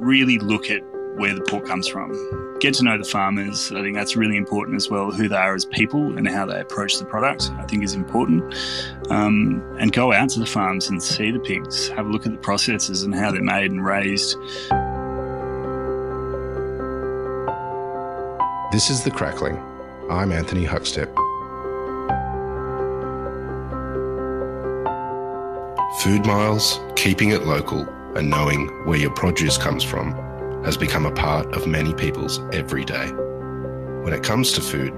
really look at where the pork comes from. Get to know the farmers. I think that's really important as well. Who they are as people and how they approach the product, I think is important. Um, and go out to the farms and see the pigs. Have a look at the processes and how they're made and raised. This is The Crackling. I'm Anthony Huckstep. Food miles, keeping it local, and knowing where your produce comes from has become a part of many people's everyday. When it comes to food,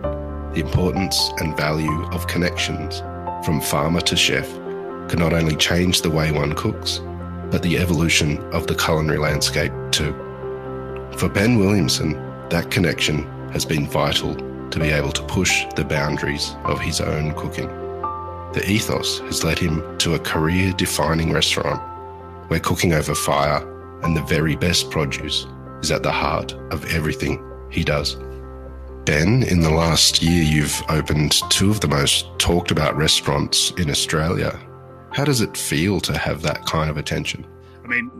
the importance and value of connections from farmer to chef can not only change the way one cooks, but the evolution of the culinary landscape too. For Ben Williamson, that connection has been vital to be able to push the boundaries of his own cooking. The ethos has led him to a career defining restaurant where cooking over fire and the very best produce is at the heart of everything he does. Ben, in the last year, you've opened two of the most talked about restaurants in Australia. How does it feel to have that kind of attention? I mean,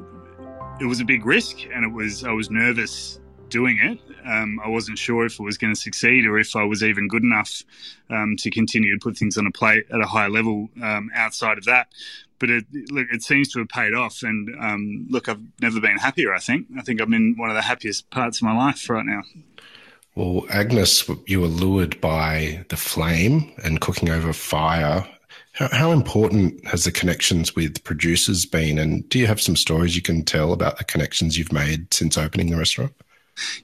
it was a big risk, and it was I was nervous doing it. Um, I wasn't sure if it was going to succeed or if I was even good enough um, to continue to put things on a plate at a high level um, outside of that. But it, look, it seems to have paid off. And um, look, I've never been happier. I think. I think I'm in one of the happiest parts of my life right now. Well, Agnes, you were lured by the flame and cooking over fire. How, how, important has the connections with producers been? And do you have some stories you can tell about the connections you've made since opening the restaurant?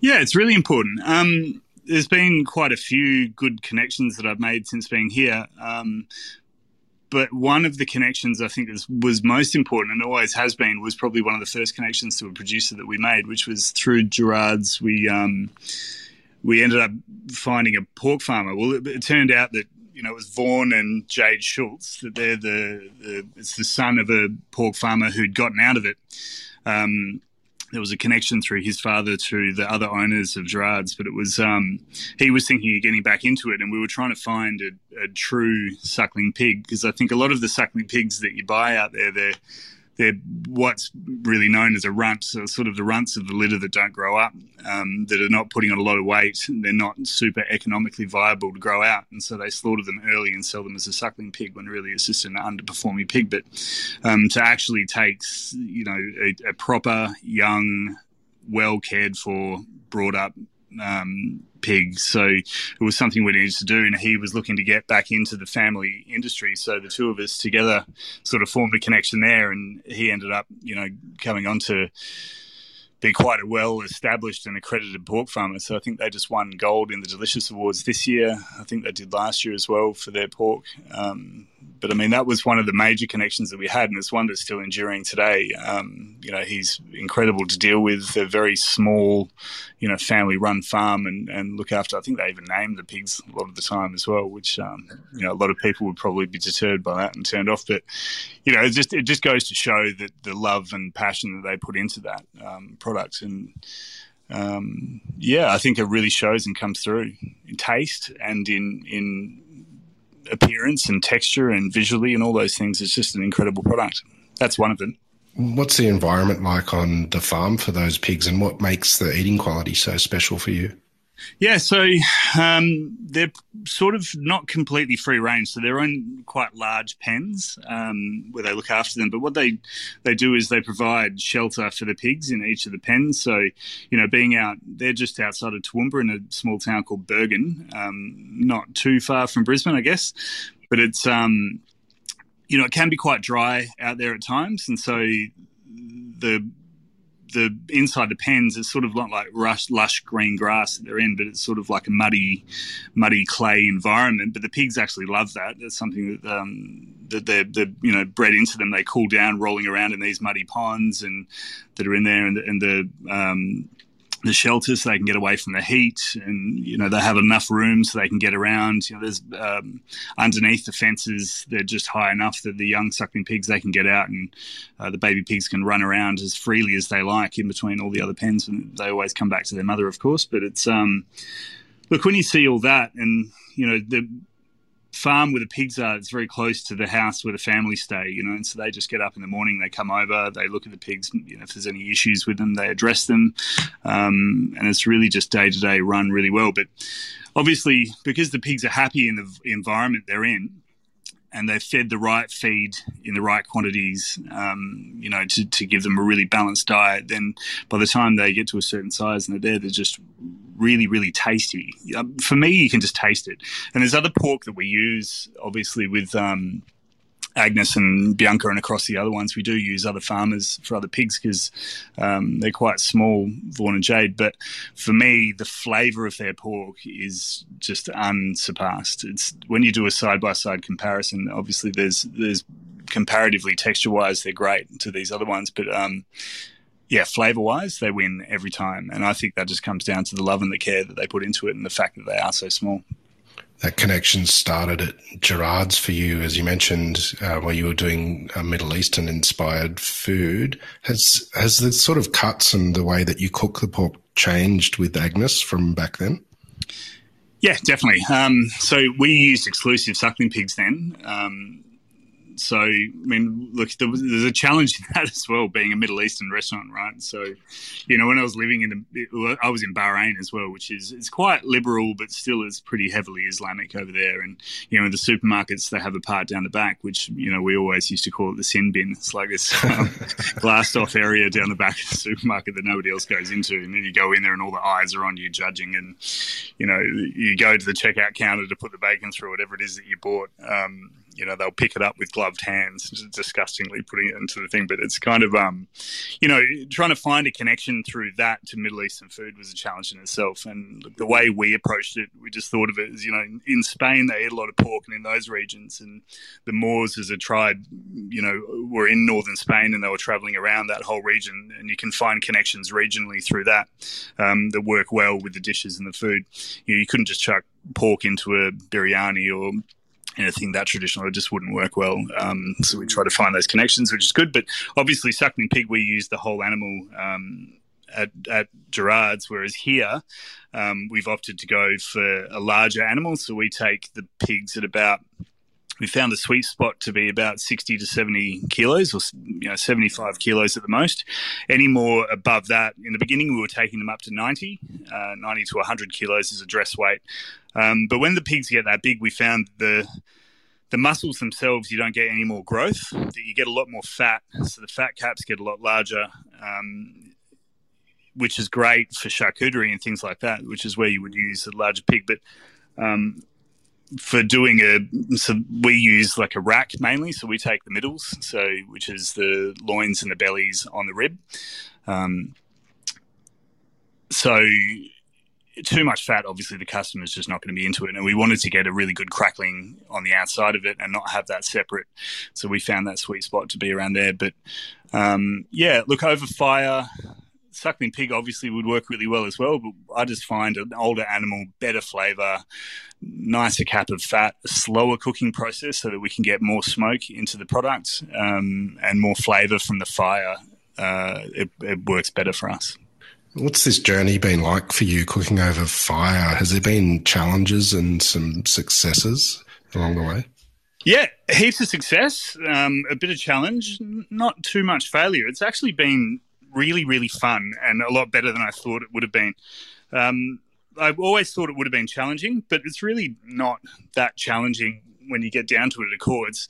Yeah, it's really important. Um, there's been quite a few good connections that I've made since being here. Um, but one of the connections I think was most important and always has been was probably one of the first connections to a producer that we made, which was through Gerard's. We um, we ended up finding a pork farmer. Well, it, it, turned out that you know it was Vaughan and Jade Schultz that they're the, the it's the son of a pork farmer who'd gotten out of it. Um, there was a connection through his father to the other owners of Gerard's, but it was um, he was thinking of getting back into it, and we were trying to find a, a true suckling pig because I think a lot of the suckling pigs that you buy out there, they're they're what's really known as a runt, so sort of the runts of the litter that don't grow up, um, that are not putting on a lot of weight. They're not super economically viable to grow out, and so they slaughter them early and sell them as a suckling pig when really it's just an underperforming pig. But um, to actually take, you know, a, a proper young, well cared for, brought up um, pigs. So it was something we needed to do, and he was looking to get back into the family industry. So the two of us together sort of formed a connection there, and he ended up, you know, coming on to be quite a well established and accredited pork farmer. So I think they just won gold in the Delicious Awards this year. I think they did last year as well for their pork. Um, but I mean, that was one of the major connections that we had, and it's one that's still enduring today. Um, you know, he's incredible to deal with. A very small, you know, family-run farm, and, and look after. I think they even name the pigs a lot of the time as well, which um, you know a lot of people would probably be deterred by that and turned off. But you know, it just it just goes to show that the love and passion that they put into that um, product, and um, yeah, I think it really shows and comes through in taste and in in appearance and texture and visually and all those things. It's just an incredible product. That's one of them. What's the environment like on the farm for those pigs, and what makes the eating quality so special for you? Yeah, so um, they're sort of not completely free range. So they're in quite large pens um, where they look after them. But what they they do is they provide shelter for the pigs in each of the pens. So you know, being out, they're just outside of Toowoomba in a small town called Bergen, um, not too far from Brisbane, I guess. But it's um, you know, it can be quite dry out there at times, and so the the inside the pens is sort of not like lush, lush green grass that they're in, but it's sort of like a muddy, muddy clay environment. But the pigs actually love that. That's something that um, that they're, they're you know bred into them. They cool down rolling around in these muddy ponds and that are in there, and the, and the um, the shelters so they can get away from the heat and you know they have enough room so they can get around. You know there's um, underneath the fences they're just high enough that the young suckling pigs they can get out and uh, the baby pigs can run around as freely as they like in between all the other pens and they always come back to their mother of course. But it's um look when you see all that and you know the farm where the pigs are, it's very close to the house where the family stay, you know, and so they just get up in the morning, they come over, they look at the pigs, you know, if there's any issues with them, they address them, um, and it's really just day to day run really well. But obviously, because the pigs are happy in the environment they're in, and they've fed the right feed in the right quantities, um, you know, to, to give them a really balanced diet, then by the time they get to a certain size and they're there, they're just really, really tasty. For me, you can just taste it. And there's other pork that we use, obviously, with. Um, Agnes and Bianca and across the other ones, we do use other farmers for other pigs because um, they're quite small, Vaughan and Jade. But for me, the flavour of their pork is just unsurpassed. It's when you do a side by side comparison. Obviously, there's there's comparatively texture wise, they're great to these other ones, but um, yeah, flavor wise, they win every time. And I think that just comes down to the love and the care that they put into it and the fact that they are so small that connection started at Gerard's for you, as you mentioned, uh, where you were doing uh, Middle Eastern inspired food. Has has the sort of cuts and the way that you cook the pork changed with Agnes from back then? Yeah, definitely. Um, so we used exclusive suckling pigs then. Um, so, I mean, look, there was, there's a challenge in that as well, being a Middle Eastern restaurant, right? So, you know, when I was living in the, I was in Bahrain as well, which is it's quite liberal, but still is pretty heavily Islamic over there. And you know, in the supermarkets they have a part down the back, which you know we always used to call it the sin bin. It's like this um, glassed off area down the back of the supermarket that nobody else goes into, and then you go in there and all the eyes are on you judging, and you know, you go to the checkout counter to put the bacon through whatever it is that you bought. Um, you know they'll pick it up with gloved hands, disgustingly putting it into the thing. But it's kind of um, you know, trying to find a connection through that to Middle Eastern food was a challenge in itself. And the way we approached it, we just thought of it as you know, in Spain they eat a lot of pork, and in those regions, and the Moors as a tribe, you know, were in northern Spain and they were traveling around that whole region, and you can find connections regionally through that um, that work well with the dishes and the food. You, know, you couldn't just chuck pork into a biryani or anything that traditional. It just wouldn't work well. Um, so we try to find those connections, which is good. But obviously, suckling pig, we use the whole animal um, at, at Gerard's, whereas here um, we've opted to go for a larger animal. So we take the pigs at about we found the sweet spot to be about 60 to 70 kilos or you know 75 kilos at the most any more above that in the beginning we were taking them up to 90 uh, 90 to 100 kilos is a dress weight um, but when the pigs get that big we found the the muscles themselves you don't get any more growth. That you get a lot more fat. So the fat caps get a lot larger um, which is great for charcuterie and things like that which is where you would use a larger pig. But um, for doing a so we use like a rack mainly. So we take the middles so which is the loins and the bellies on the rib. Um, so too much fat obviously the customer is just not going to be into it and we wanted to get a really good crackling on the outside of it and not have that separate so we found that sweet spot to be around there but um, yeah look over fire suckling pig obviously would work really well as well, but I just find an older animal, better flavour, nicer cap of fat, a slower cooking process so that we can get more smoke into the product um, and more flavour from the fire. Uh, it, it works better for us. What's this journey been like for you cooking over fire? Has there been challenges and some successes along the way? Yeah, heaps of success, um, a bit of challenge, not too much failure. It's actually been really, really fun and a lot better than I thought it would have been. Um, I always thought it would have been challenging, but it's really not that challenging when you get down to it at Accords.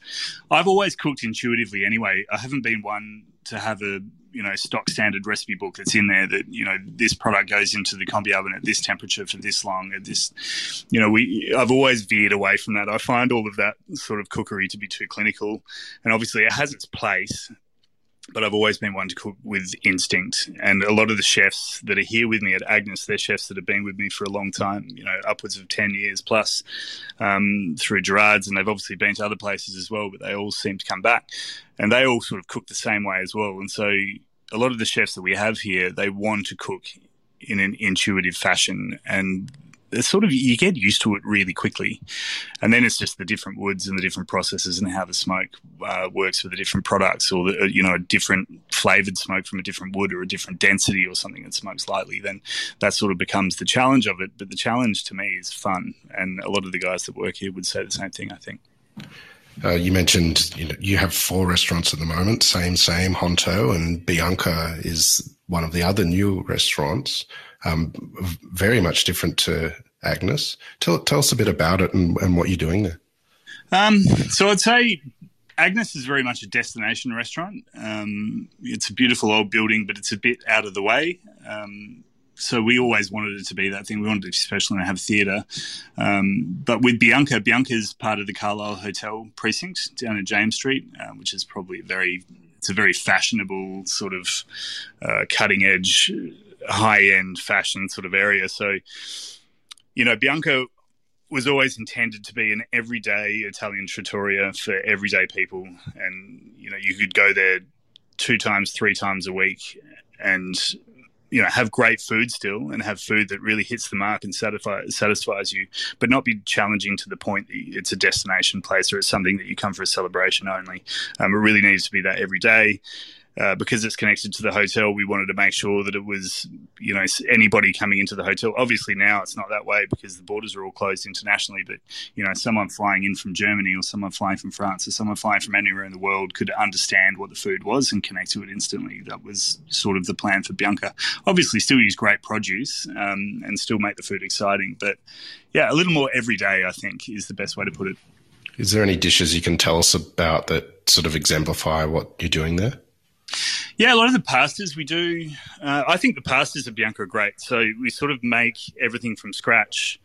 I've always cooked intuitively anyway. I haven't been one to have a you know stock standard recipe book that's in there that you know this product goes into the combi oven at this temperature for this long at this you know we I've always veered away from that. I find all of that sort of cookery to be too clinical. And obviously it has its place but I've always been one to cook with instinct. And a lot of the chefs that are here with me at Agnes, they're chefs that have been with me for a long time, you know, upwards of 10 years plus um, through Gerard's. And they've obviously been to other places as well, but they all seem to come back. And they all sort of cook the same way as well. And so a lot of the chefs that we have here, they want to cook in an intuitive fashion. And it's sort of you get used to it really quickly, and then it's just the different woods and the different processes and how the smoke uh, works for the different products, or the, you know a different flavored smoke from a different wood or a different density or something that smokes lightly. Then that sort of becomes the challenge of it. But the challenge to me is fun, and a lot of the guys that work here would say the same thing. I think. Uh, you mentioned you know you have four restaurants at the moment, same same Honto, and Bianca is one of the other new restaurants um, very much different to Agnes. Tell, tell us a bit about it and, and what you're doing there. Um, so I'd say Agnes is very much a destination restaurant. Um, it's a beautiful old building, but it's a bit out of the way. Um, so we always wanted it to be that thing. We wanted to be special and have theatre. Um, but with Bianca, Bianca is part of the Calile Hotel precinct down at James Street, uh, which is probably very, it's a very fashionable sort of uh, cutting edge high end fashion sort of area. So, you know, Bianca was always intended to be an everyday Italian trattoria for everyday people. And, you know, you could go there two times, three times a week and, you know, have great food still and have food that really hits the mark and satisfy, satisfies you, but not be challenging to the point that it's a destination place or it's something that you come for a celebration only. Um, it really needs to be that every day. Uh, because it's connected to the hotel, we wanted to make sure that it was, you know, anybody coming into the hotel. Obviously, now it's not that way because the borders are all closed internationally. But you know, someone flying in from Germany or someone flying from France or someone flying from anywhere in the world could understand what the food was and connect to it instantly. That was sort of the plan for Bianca. Obviously, still use great produce um, and still make the food exciting, but yeah, a little more everyday. I think is the best way to put it. Is there any dishes you can tell us about that sort of exemplify what you're doing there? Yeah, a lot of the pastas we do. Uh, I think the pastas at Bianca are great. So we sort of make everything from scratch.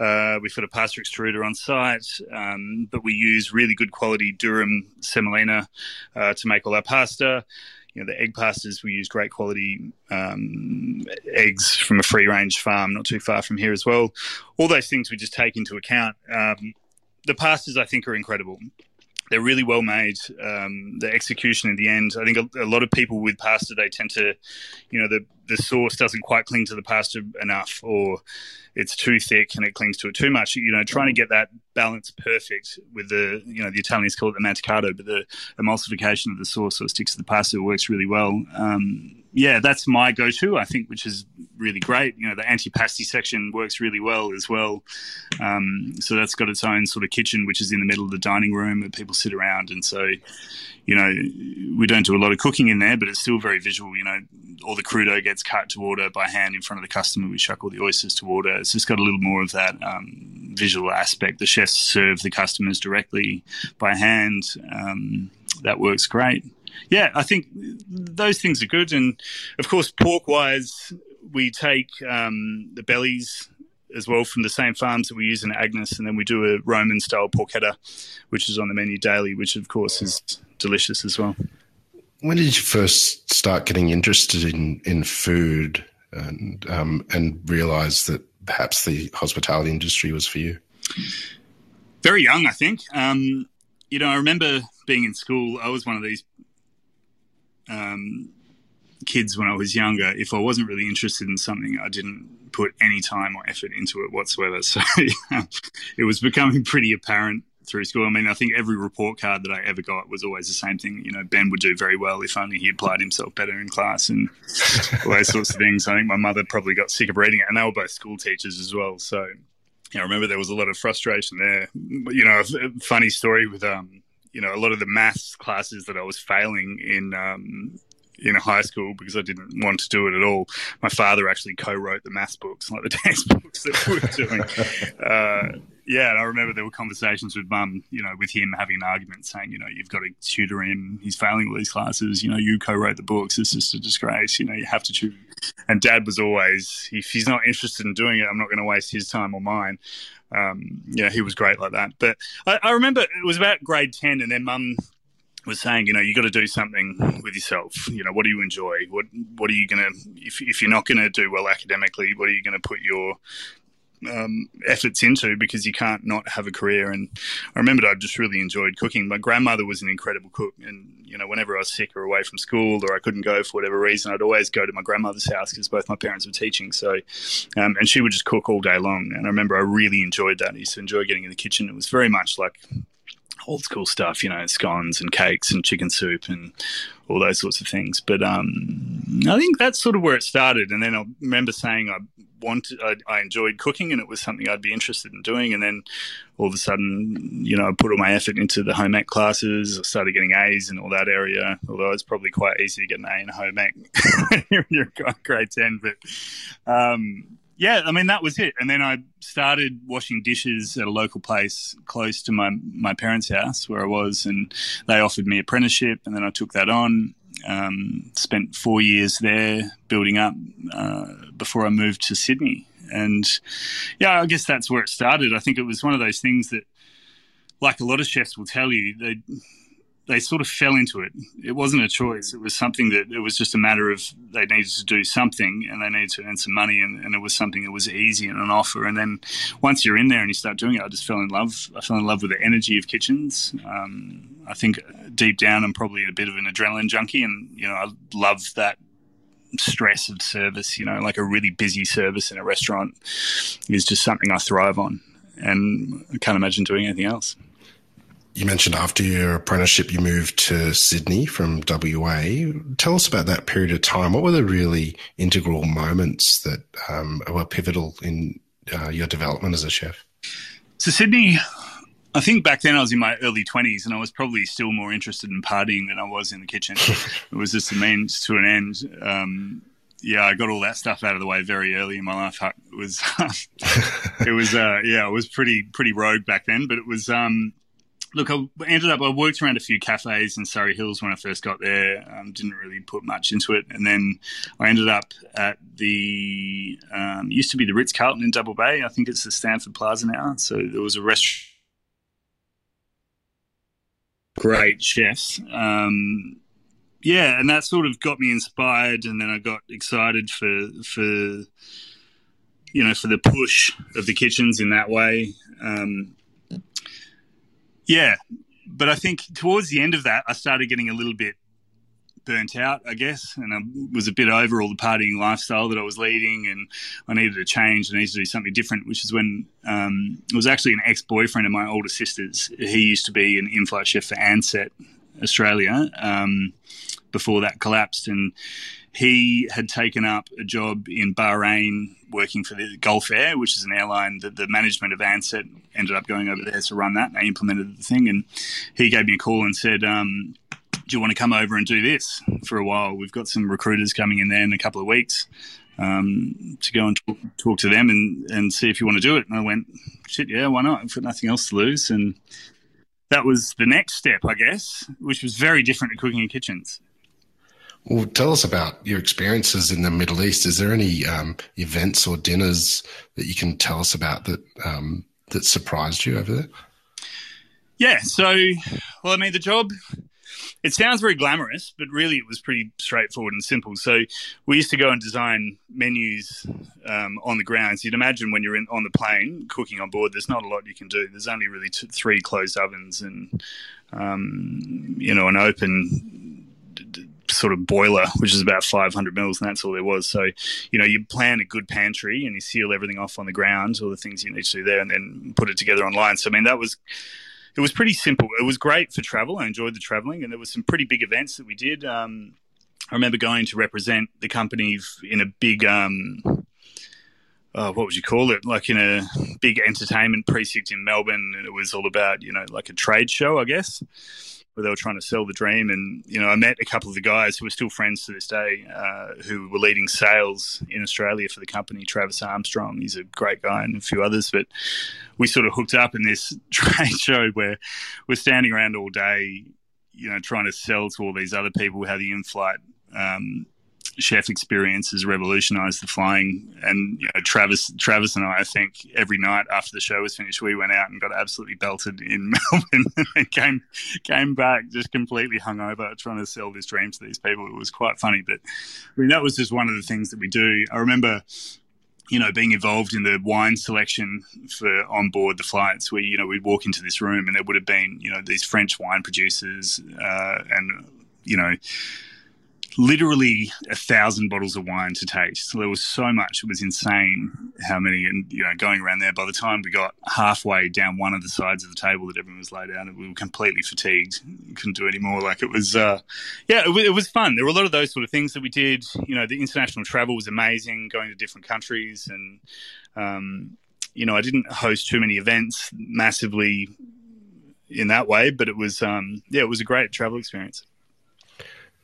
Uh, we've got a pasta extruder on site, um, but we use really good quality durum semolina uh, to make all our pasta. You know, the egg pastas, we use great quality um, eggs from a free range farm not too far from here as well. All those things we just take into account. Um, the pastas, I think, are incredible they're really well made. Um, the execution in the end, I think a, a, lot of people with pasta they tend to, you know, the the sauce doesn't quite cling to the pasta enough, or it's too thick and it clings to it too much. You know, trying to get that balance perfect with the, you know, the Italians call it the mantecato, but the emulsification of the sauce so it sticks to the pasta works really well. Um, yeah, that's my go-to. I think, which is really great. You know, the antipasti section works really well as well. Um, so that's got its own sort of kitchen, which is in the middle of the dining room that people sit around, and so you know, we don't do a lot of cooking in there, but it's still very visual. You know, all the crudo gets cut to order by hand in front of the customer. We chuck all the oysters to order. It's just got a little more of that um, visual aspect. The chefs serve the customers directly by hand. Um, that works great yeah, I think those things are good. And of course, pork wise, we take um, the bellies as well from the same farms that we use in Agnes, and then we do a Roman style porchetta, which is on the menu daily, which of course is delicious as well. When did you first start getting interested in in food and um, and realize that perhaps the hospitality industry was for you? Very young, I think. Um, you know, I remember being in school. I was one of these um, kids when I was younger, if I wasn't really interested in something, I didn't put any time or effort into it whatsoever. So it was becoming pretty apparent through school. I mean, I think every report card that I ever got was always the same thing. You know, Ben would do very well if only he applied himself better in class and all those sorts of things. I think my mother probably got sick of reading it, and they were both school teachers as well. So, yeah, I remember there was a lot of frustration there. You know, a funny story with um, you know, a lot of the maths classes that I was failing in um, in high school because I didn't want to do it at all. My father actually co-wrote the maths books, like the textbooks that we were doing. uh, yeah, and I remember there were conversations with mum, you know, with him having an argument saying, you know, you've got to tutor him. He's failing all these classes. You know, you co-wrote the books. This is a disgrace. You know, you have to tutor. And dad was always, if he's not interested in doing it, I'm not going to waste his time or mine um, yeah, he was great like that. But I, I remember it was about grade 10, and then mum was saying, you know, you got to do something with yourself. You know, what do you enjoy? What what are you gonna if if you're not gonna do well academically, what are you gonna put your um, efforts into because you can't not have a career. And I remember I just really enjoyed cooking. My grandmother was an incredible cook, and you know, whenever I was sick or away from school or I couldn't go for whatever reason, I'd always go to my grandmother's house because both my parents were teaching. So, um, and she would just cook all day long. And I remember I really enjoyed that. I used to enjoy getting in the kitchen. It was very much like old school stuff, you know, scones and cakes and chicken soup and all those sorts of things. But um, I think that's sort of where it started. And then I remember saying I wanted, I, I, enjoyed cooking and it was something I'd be interested in doing. And then all of a sudden, you know, I put all my effort into the home ec classes. I started getting A's in all that area, although it's probably quite easy to get an A in home ec when you're grade 10. But um, yeah, I mean that was it. And then I started washing dishes at a local place close to my my parents' house where I was, and they offered me apprenticeship, and then I took that on. Um, spent four years there building up uh, before I moved to Sydney, and yeah, I guess that's where it started. I think it was one of those things that, like a lot of chefs will tell you, they they sort of fell into it. It wasn't a choice. It was something that it was just a matter of they needed to do something and they needed to earn some money and, and, it was something that was easy and an offer. And then once you're in there and you start doing it, I just fell in love. I fell in love with the energy of kitchens. Um, I think deep down I'm probably a bit of an adrenaline junkie and, you know, I love that stress of service, you know, like a really busy service in a restaurant is just something I thrive on. And I can't imagine doing anything else you mentioned after your apprenticeship, you moved to Sydney from WA. Tell us about that period of time. What were the really integral moments that um, were pivotal in uh, your development as a chef? So, Sydney, I think back then I was in my early 20s and I was probably still more interested in partying than I was in the kitchen. it was just a means to an end. Um, yeah, I got all that stuff out of the way very early in my life. It was, it was, uh, yeah, it was pretty, pretty rogue back then, but it was, um, look, I ended up, I worked around a few cafes in Surry Hills when I first got there. Um, didn't really put much into it. And then I ended up at the, um, used to be the Ritz Carlton in Double Bay. I think it's the Stamford Plaza now. So there was a restaurant. Great chefs. Um, yeah, and that sort of got me inspired, and then I got excited for for you know for the push of the kitchens in that way. Um, yeah, but I think towards the end of that, I started getting a little bit burnt out, I guess, and I was a bit over all the partying lifestyle that I was leading, and I needed a change. I needed to do something different, which is when um, it was actually an ex-boyfriend of my older sister's. He used to be an in-flight chef for Ansett Australia um, before that collapsed, and he had taken up a job in Bahrain working for the Gulf Air, which is an airline that the management of Ansett ended up going over there to run that. They implemented the thing. And he gave me a call and said, um, Do you want to come over and do this for a while? We've got some recruiters coming in there in a couple of weeks um, to go and talk, talk, to them and, and see if you want to do it. And I went, Shit, yeah, why not? I've got nothing else to lose. And that was the next step, I guess, which was very different to cooking in kitchens. Well, tell us about your experiences in the Middle East. Is there any um, events or dinners that you can tell us about that um, that surprised you over there? Yeah. So, well, I mean, the job. It sounds very glamorous, but really it was pretty straightforward and simple. So we used to go and design menus um, on the ground. So you'd imagine when you're in, on the plane cooking on board, there's not a lot you can do. There's only really two, three closed ovens and um, you know an open sort of boiler, which is about 500 mils, and that's all there was. So, you know, you plan a good pantry and you seal everything off on the ground, all the things you need to do there, and then put it together online. So, I mean, that was it was pretty simple. It was great for travel. I enjoyed the traveling, and there were some pretty big events that we did. Um, I remember going to represent the company in a big. Um, uh, what would you call it? Like in a big entertainment precinct in Melbourne, and it was all about you know like a trade show, I guess where they were trying to sell the dream. And you know, I met a couple of the guys who are still friends to this day, uh, who were leading sales in Australia for the company. Travis Armstrong, he's a great guy, and a few others. But we sort of hooked up in this trade show where we're standing around all day, you know, trying to sell to all these other people how the in-flight um, chef experience has revolutionized the flying. And you know, Travis, Travis and I, I think every night after the show was finished, we went out and got absolutely belted in Melbourne and came came back just completely hungover, trying to sell this dream to these people. It was quite funny, but I mean that was just one of the things that we do. I remember you know, being involved in the wine selection for on board the flights, where you know we'd walk into this room and there would have been you know these French wine producers uh, and you know literally a thousand bottles of wine to taste. So there was so much; it was insane how many. And you know, going around there, by the time we got halfway down one of the sides of the table that everyone was laid out, we were completely fatigued, couldn't do any more. Like it was, uh, yeah, it, it was fun. There were a lot of those sort of things that we did. You know, the international travel was amazing, going to different countries, and um, you know, I didn't host too many events massively in that way, but it was, um, yeah, it was a great travel experience.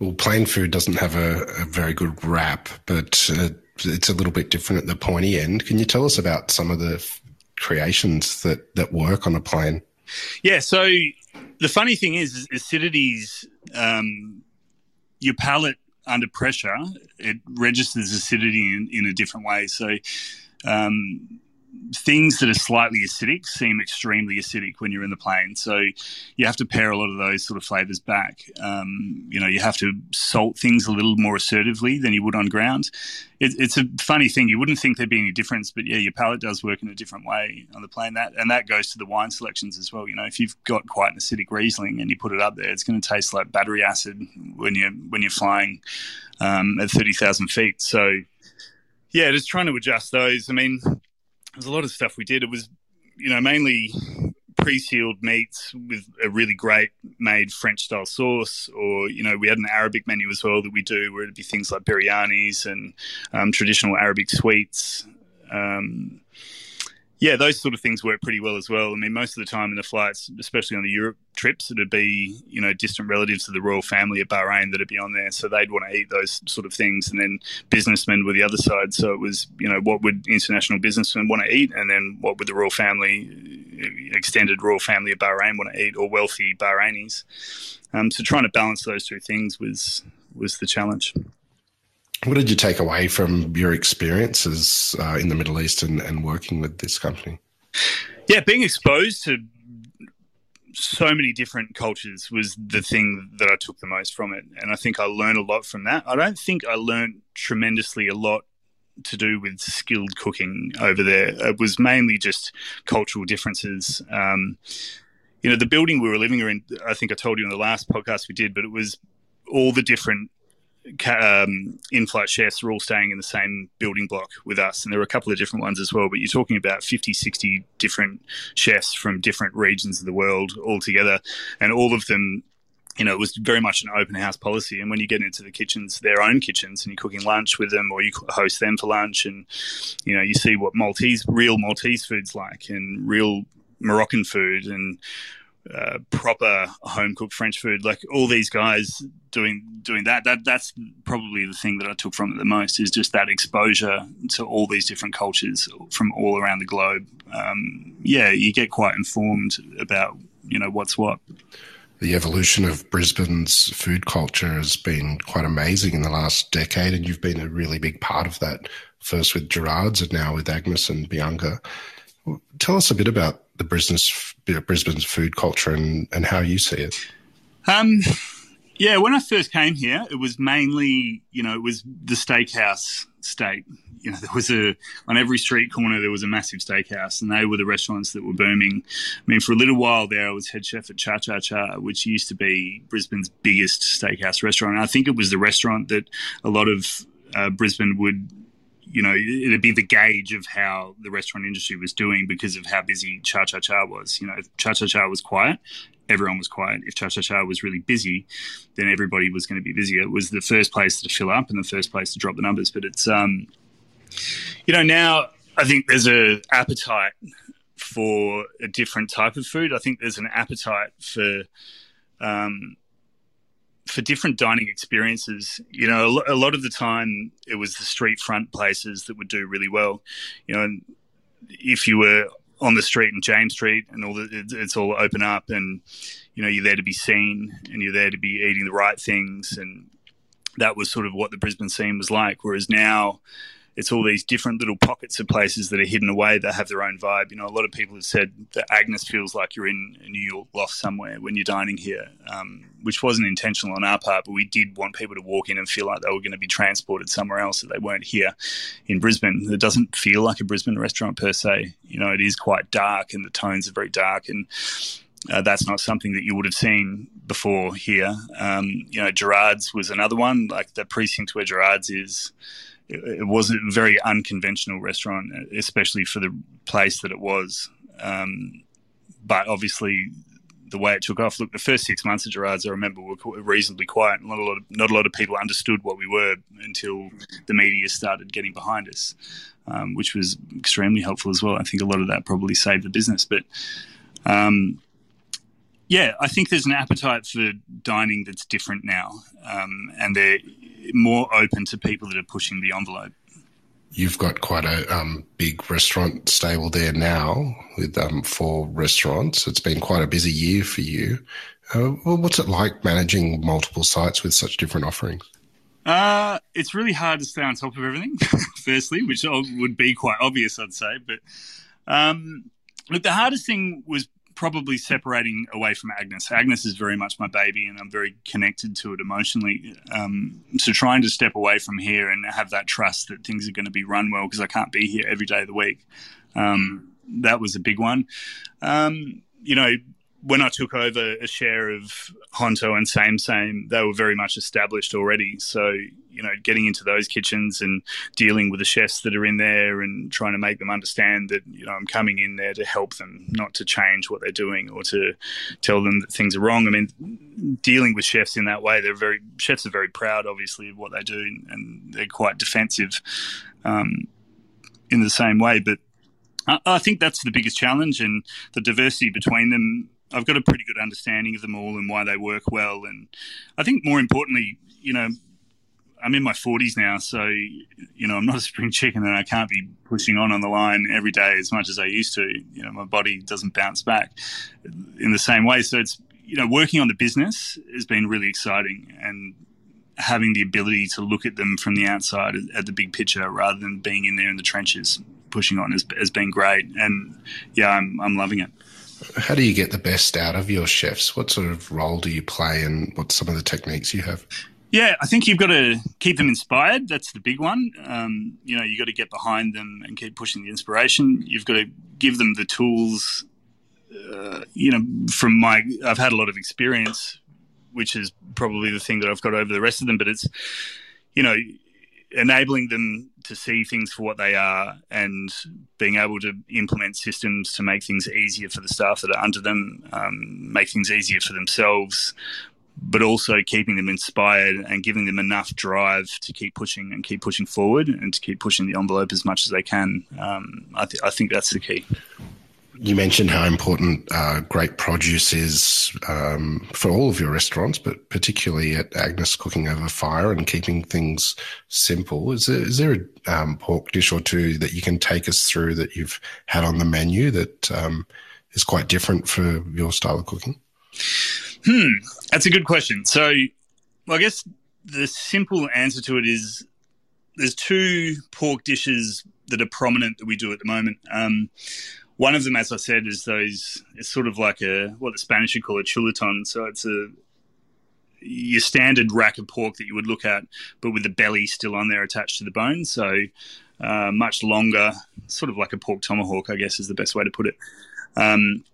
Well, plane food doesn't have a, a very good rap, but uh, it's a little bit different at the pointy end. Can you tell us about some of the f- creations that, that work on a plane? Yeah, so the funny thing is, acidities, um, your palate under pressure, it registers acidity in, in a different way. So, um, things that are slightly acidic seem extremely acidic when you're in the plane. So you have to pare a lot of those sort of flavors back. Um, you know, you have to salt things a little more assertively than you would on ground. It, it's a funny thing. You wouldn't think there'd be any difference, but yeah, your palate does work in a different way on the plane. That and that goes to the wine selections as well. You know, if you've got quite an acidic Riesling and you put it up there, it's going to taste like battery acid when you're when you're flying um, at thirty thousand feet. So yeah, just trying to adjust those. I mean, there's a lot of stuff we did. It was, you know, mainly pre-sealed meats with a really great made French style sauce, or you know, we had an Arabic menu as well that we do, where it'd be things like biryanis and um, traditional Arabic sweets. Um, yeah, those sort of things work pretty well as well. I mean, most of the time in the flights, especially on the Europe trips, it'd be you know distant relatives of the royal family at Bahrain that'd be on there, so they'd want to eat those sort of things, and then businessmen were the other side. So it was you know what would international businessmen want to eat, and then what would the royal family, extended royal family of Bahrain want to eat, or wealthy Bahrainis. Um, so trying to balance those two things was was the challenge. What did you take away from your experiences uh, in the Middle East and, and working with this company? Yeah, being exposed to so many different cultures was the thing that I took the most from it. And I think I learned a lot from that. I don't think I learned tremendously a lot to do with skilled cooking over there. It was mainly just cultural differences. Um, you know, the building we were living in, I think I told you in the last podcast we did, but it was all the different um, in-flight chefs are all staying in the same building block with us and there were a couple of different ones as well but you're talking about 50 60 different chefs from different regions of the world all together and all of them you know, it was very much an open house policy. And when you get into the kitchens, their own kitchens, and you're cooking lunch with them or you host them for lunch, and, you know, you see what Maltese, real Maltese food's like and real Moroccan food and uh, proper home cooked French food. Like all these guys doing doing that. That that's probably the thing that I took from it the most is just that exposure to all these different cultures from all around the globe. Um, yeah, you get quite informed about you know what's what. The evolution of Brisbane's food culture has been quite amazing in the last decade, and you've been a really big part of that. First with Gerard's, and now with Agnes and Bianca. Tell us a bit about the Brisbane's, Brisbane's food culture and, and how you see it. Um, yeah, when I first came here, it was mainly, you know, it was the steakhouse state. You know, there was a on every street corner there was a massive steakhouse, and they were the restaurants that were booming. I mean, for a little while there, I was head chef at Cha Cha Char, which used to be Brisbane's biggest steakhouse restaurant. And I think it was the restaurant that a lot of uh, Brisbane would you know, it'd be the gauge of how the restaurant industry was doing because of how busy Cha Cha Char was. You know, if Cha Cha Char was quiet, everyone was quiet. If Cha Cha Char was really busy, then everybody was going to be busy. It was the first place to fill up and the first place to drop the numbers. But it's, um, you know, now I think there's a appetite for a different type of food. I think there's an appetite for um, for different dining experiences, you know, a lot of the time it was the street front places that would do really well. You know, and if you were on the street in James Street and all the, it's all open up and, you know, you're there to be seen and you're there to be eating the right things. And that was sort of what the Brisbane scene was like. Whereas now it's all these different little pockets of places that are hidden away that have their own vibe. You know, a lot of people have said that Agnes feels like you're in a New York loft somewhere when you're dining here, um, which wasn't intentional on our part, but we did want people to walk in and feel like they were going to be transported somewhere else that they weren't here in Brisbane. It doesn't feel like a Brisbane restaurant per se. You know, it is quite dark and the tones are very dark and uh, that's not something that you would have seen before here. Um, you know, Gerard's was another one, like the precinct where Gerard's is. It, was a very unconventional restaurant, especially for the place that it was. Um, but obviously, the way it took off. Look, the first six months of Gerard's, I remember, were reasonably quiet. Not a lot of, not a lot of people understood what we were until the media started getting behind us, um, which was extremely helpful as well. I think a lot of that probably saved the business, but. Um, yeah, I think there's an appetite for dining that's different now, um, and they're more open to people that are pushing the envelope. You've got quite a um, big restaurant stable there now with um, four restaurants. It's been quite a busy year for you. Uh, well, what's it like managing multiple sites with such different offerings? Uh, it's really hard to stay on top of everything, firstly, which would be quite obvious, I'd say. But um, look, the hardest thing was probably separating away from Agnes. Agnes is very much my baby, and I'm very connected to it emotionally. Um, so trying to step away from here and have that trust that things are going to be run well because I can't be here every day of the week. Um, that was a big one. Um, you know, when I took over a share of Honto and Same Same, they were very much established already. So, you know, getting into those kitchens and dealing with the chefs that are in there and trying to make them understand that, you know, I'm coming in there to help them, not to change what they're doing or to tell them that things are wrong. I mean, dealing with chefs in that way, they're very, chefs are very proud, obviously, of what they do and they're quite defensive um, in the same way. But I, I think that's the biggest challenge and the diversity between them I've got a pretty good understanding of them all and why they work well. And I think more importantly, you know, I'm in my 40s now, so you know I'm not a spring chicken, and I can't be pushing on on the line every day as much as I used to. You know, my body doesn't bounce back in the same way. So it's you know working on the business has been really exciting, and having the ability to look at them from the outside at the big picture rather than being in there in the trenches pushing on has, has been great. And yeah, I'm I'm loving it. How do you get the best out of your chefs? What sort of role do you play and what's some of the techniques you have? Yeah, I think you've got to keep them inspired. That's the big one. Um, you know, you've got to get behind them and keep pushing the inspiration. You've got to give them the tools. Uh, you know, from my, I've had a lot of experience, which is probably the thing that I've got over the rest of them. But it's, you know, enabling them to see things for what they are and being able to implement systems to make things easier for the staff that are under them, um, make things easier for themselves, but also keeping them inspired and giving them enough drive to keep pushing and keep pushing forward and to keep pushing the envelope as much as they can. Um, I, th- I think that's the key you mentioned how important uh, great produce is um, for all of your restaurants, but particularly at Agnes Cooking Over Fire and keeping things simple. Is there, is there a um, pork dish or two that you can take us through that you've had on the menu that um, is quite different for your style of cooking? Hmm, that's a good question. So, well, I guess the simple answer to it is there's two pork dishes that are prominent that we do at the moment. Um, one of them, as I said, is those. It's sort of like a what the Spanish would call a chuletón. So it's a your standard rack of pork that you would look at, but with the belly still on there attached to the bone. So uh, much longer, sort of like a pork tomahawk, I guess is the best way to put it. Um,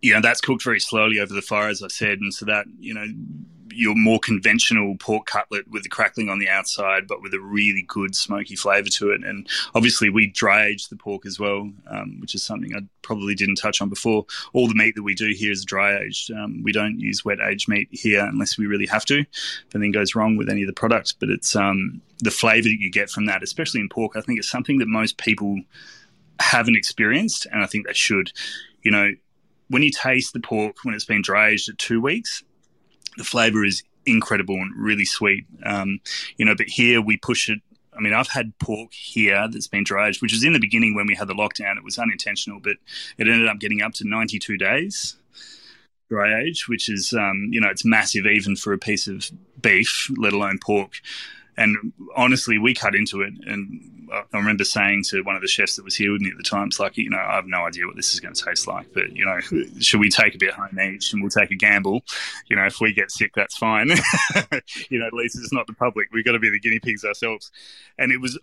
you know, that's cooked very slowly over the fire, as I said, and so that you know your more conventional pork cutlet with the crackling on the outside, but with a really good smoky flavour to it. And obviously, we dry age the pork as well, um, which is something I probably didn't touch on before. All the meat that we do here is dry aged. Um, we don't use wet aged meat here unless we really have to. If anything goes wrong with any of the products, but it's um, the flavour that you get from that, especially in pork. I think it's something that most people haven't experienced, and I think they should. You know, when you taste the pork when it's been dry aged at two weeks, the flavor is incredible and really sweet. Um, you know, but here we push it. I mean, I've had pork here that's been dry aged, which was in the beginning when we had the lockdown. It was unintentional, but it ended up getting up to 92 days dry age, which is, um, you know, it's massive even for a piece of beef, let alone pork. And honestly, we cut into it, and I remember saying to one of the chefs that was here with me at the time, it's like, you know, I have no idea what this is going to taste like, but, you know, should we take a bit home each and we'll take a gamble? You know, if we get sick, that's fine. you know, at least it's not the public. We've got to be the guinea pigs ourselves. And it was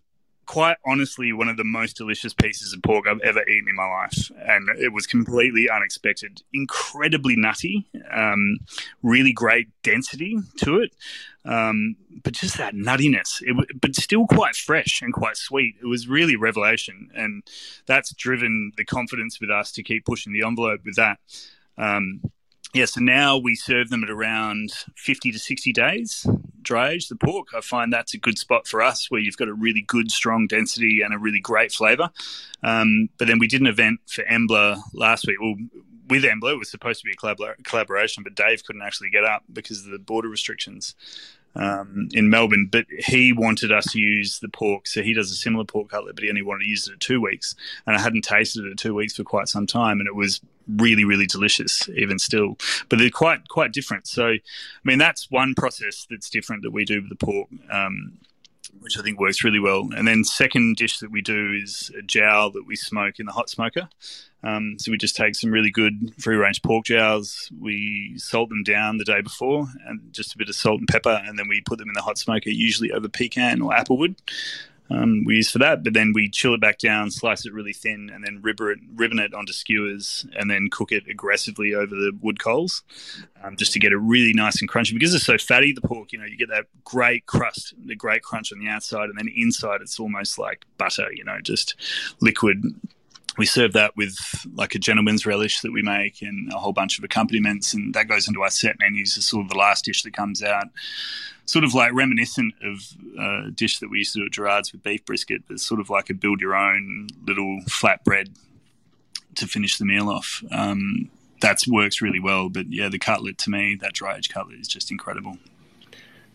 quite honestly one of the most delicious pieces of pork I've ever eaten in my life. And it was completely unexpected. Incredibly nutty, um, really great density to it. Um, but just that nuttiness, it, but still quite fresh and quite sweet. It was really revelation. And that's driven the confidence with us to keep pushing the envelope with that. Um, yeah, so now we serve them at around 50 to 60 days dry age, the pork. I find that's a good spot for us where you've got a really good, strong density and a really great flavour. Um, but then we did an event for Embla last week. Well, with Embla, it was supposed to be a collabor- collaboration, but Dave couldn't actually get up because of the border restrictions um, in Melbourne, but he wanted us to use the pork. So he does a similar pork cutlet, but he only wanted to use it at two weeks. And I hadn't tasted it at two weeks for quite some time, and it was really, really delicious, even still. But they're quite, quite different. So, I mean, that's one process that's different that we do with the pork. Um, which I think works really well. And then second dish that we do is a jowl that we smoke in the hot smoker. Um, so we just take some really good free range pork jowls, we salt them down the day before, and just a bit of salt and pepper, and then we put them in the hot smoker, usually over pecan or applewood um, we use for that. But then we chill it back down, slice it really thin, and then ribbon it, ribbon it onto skewers, and then cook it aggressively over the wood coals, um, just to get it really nice and crunchy. Because it's so fatty, the pork, you know, you get that great crust, the great crunch on the outside, and then inside it's almost like butter, you know, just liquid we serve that with like a gentleman's relish that we make and a whole bunch of accompaniments and that goes into our set menus. As sort of the last dish that comes out. Sort of like reminiscent of a dish that we used to do at Gerard's with beef brisket but sort of like a build your own little flatbread to finish the meal off. Um, that works really well but yeah the cutlet to me that dry age cutlet is just incredible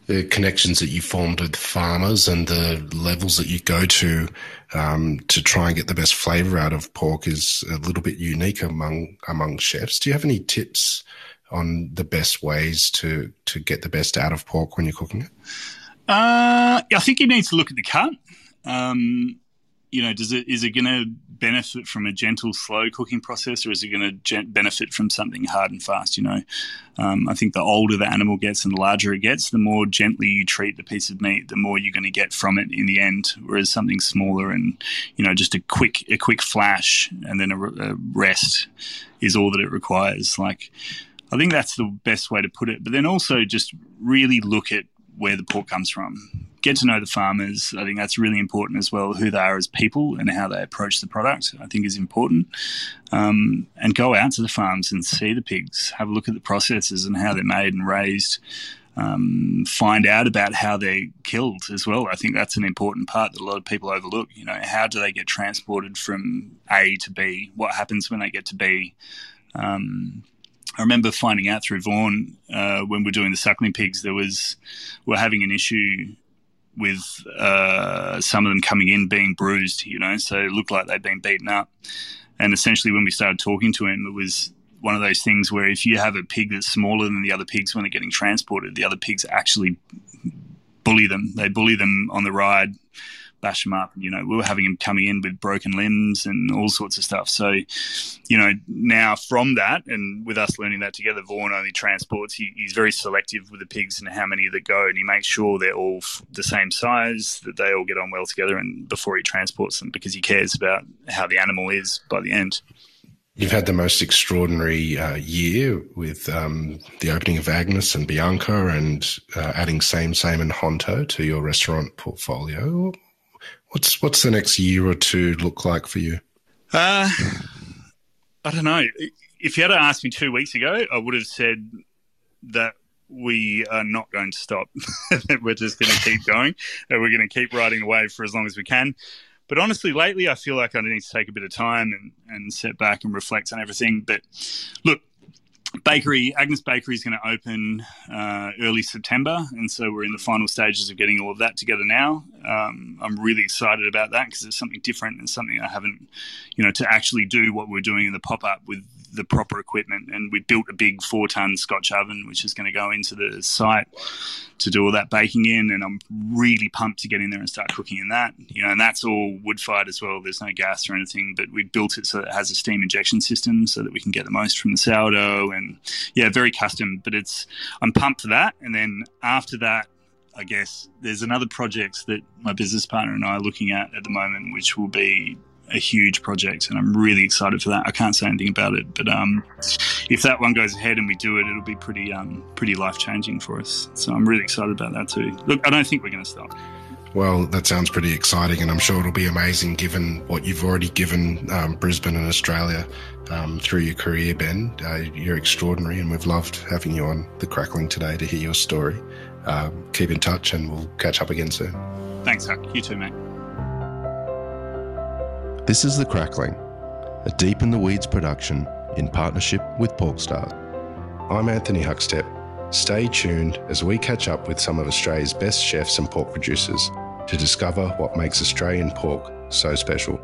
the connections that you formed with farmers and the levels that you go to um, to try and get the best flavor out of pork is a little bit unique among among chefs. Do you have any tips on the best ways to to get the best out of pork when you're cooking it? Uh, I think you need to look at the cut. Um, you know, does it is it going to benefit from a gentle, slow cooking process, or is it going to gen- benefit from something hard and fast? You know, um, I think the older the animal gets and the larger it gets, the more gently you treat the piece of meat, the more you're going to get from it in the end. Whereas something smaller and you know, just a quick a quick flash and then a, a rest is all that it requires. Like, I think that's the best way to put it. But then also just really look at where the pork comes from get to know the farmers. I think that's really important as well. Who they are as people and how they approach the product, I think is important. Um, and go out to the farms and see the pigs, have a look at the processes and how they're made and raised. Um, find out about how they're killed as well. I think that's an important part that a lot of people overlook. You know, how do they get transported from A to B? What happens when they get to B? Um, I remember finding out through Vaughan uh, when we are doing the suckling pigs, there was we're having an issue with uh, some of them coming in being bruised, you know, so it looked like they'd been beaten up. And essentially, when we started talking to him, it was one of those things where if you have a pig that's smaller than the other pigs when they're getting transported, the other pigs actually bully them. They bully them on the ride bash them up. You know, we were having him coming in with broken limbs and all sorts of stuff. So, you know, now from that and with us learning that together, Vaughan only transports. He, he's very selective with the pigs and how many that go, and he makes sure they're all the same size, that they all get on well together, and before he transports them, because he cares about how the animal is by the end. You've had the most extraordinary uh, year with um, the opening of Agnes and Bianca and uh, adding Same Same and Honto to your restaurant portfolio. What's what's the next year or two look like for you? Uh, I don't know. If you had asked me two weeks ago, I would have said that we are not going to stop. we're just going to keep going, and we're going to keep riding the wave for as long as we can. But honestly, lately, I feel like I need to take a bit of time and, and set back and reflect on everything. But look, bakery agnes bakery is going to open uh, early september and so we're in the final stages of getting all of that together now Um, I'm really excited about that because it's something different and something I haven't, you know, to actually do what we're doing in the pop up with the proper equipment. And we built a big four ton Scotch oven, which is going to go into the site to do all that baking in. And I'm really pumped to get in there and start cooking in that. You know, and that's all wood fired as well. There's no gas or anything, but we built it so it has a steam injection system so that we can get the most from the sourdough. And yeah, very custom. But it's I'm pumped for that. And then after that, I guess there's another project that my business partner and I are looking at at the moment, which will be a huge project, and I'm really excited for that. I can't say anything about it, but um, if that one goes ahead and we do it, it'll be pretty um, pretty life changing for us. So I'm really excited about that too. Look, I don't think we're going to stop. Well, that sounds pretty exciting, and I'm sure it'll be amazing given what you've already given um, Brisbane and Australia um, through your career, Ben. Uh, you're extraordinary, and we've loved having you on the Crackling today to hear your story. Uh, keep in touch, and we'll catch up again soon. Thanks, Huck. You too, mate. This is The Crackling, a Deep in the Weeds production in partnership with Porkstar. I'm Anthony Huckstep. Stay tuned as we catch up with some of Australia's best chefs and pork producers to discover what makes Australian pork so special.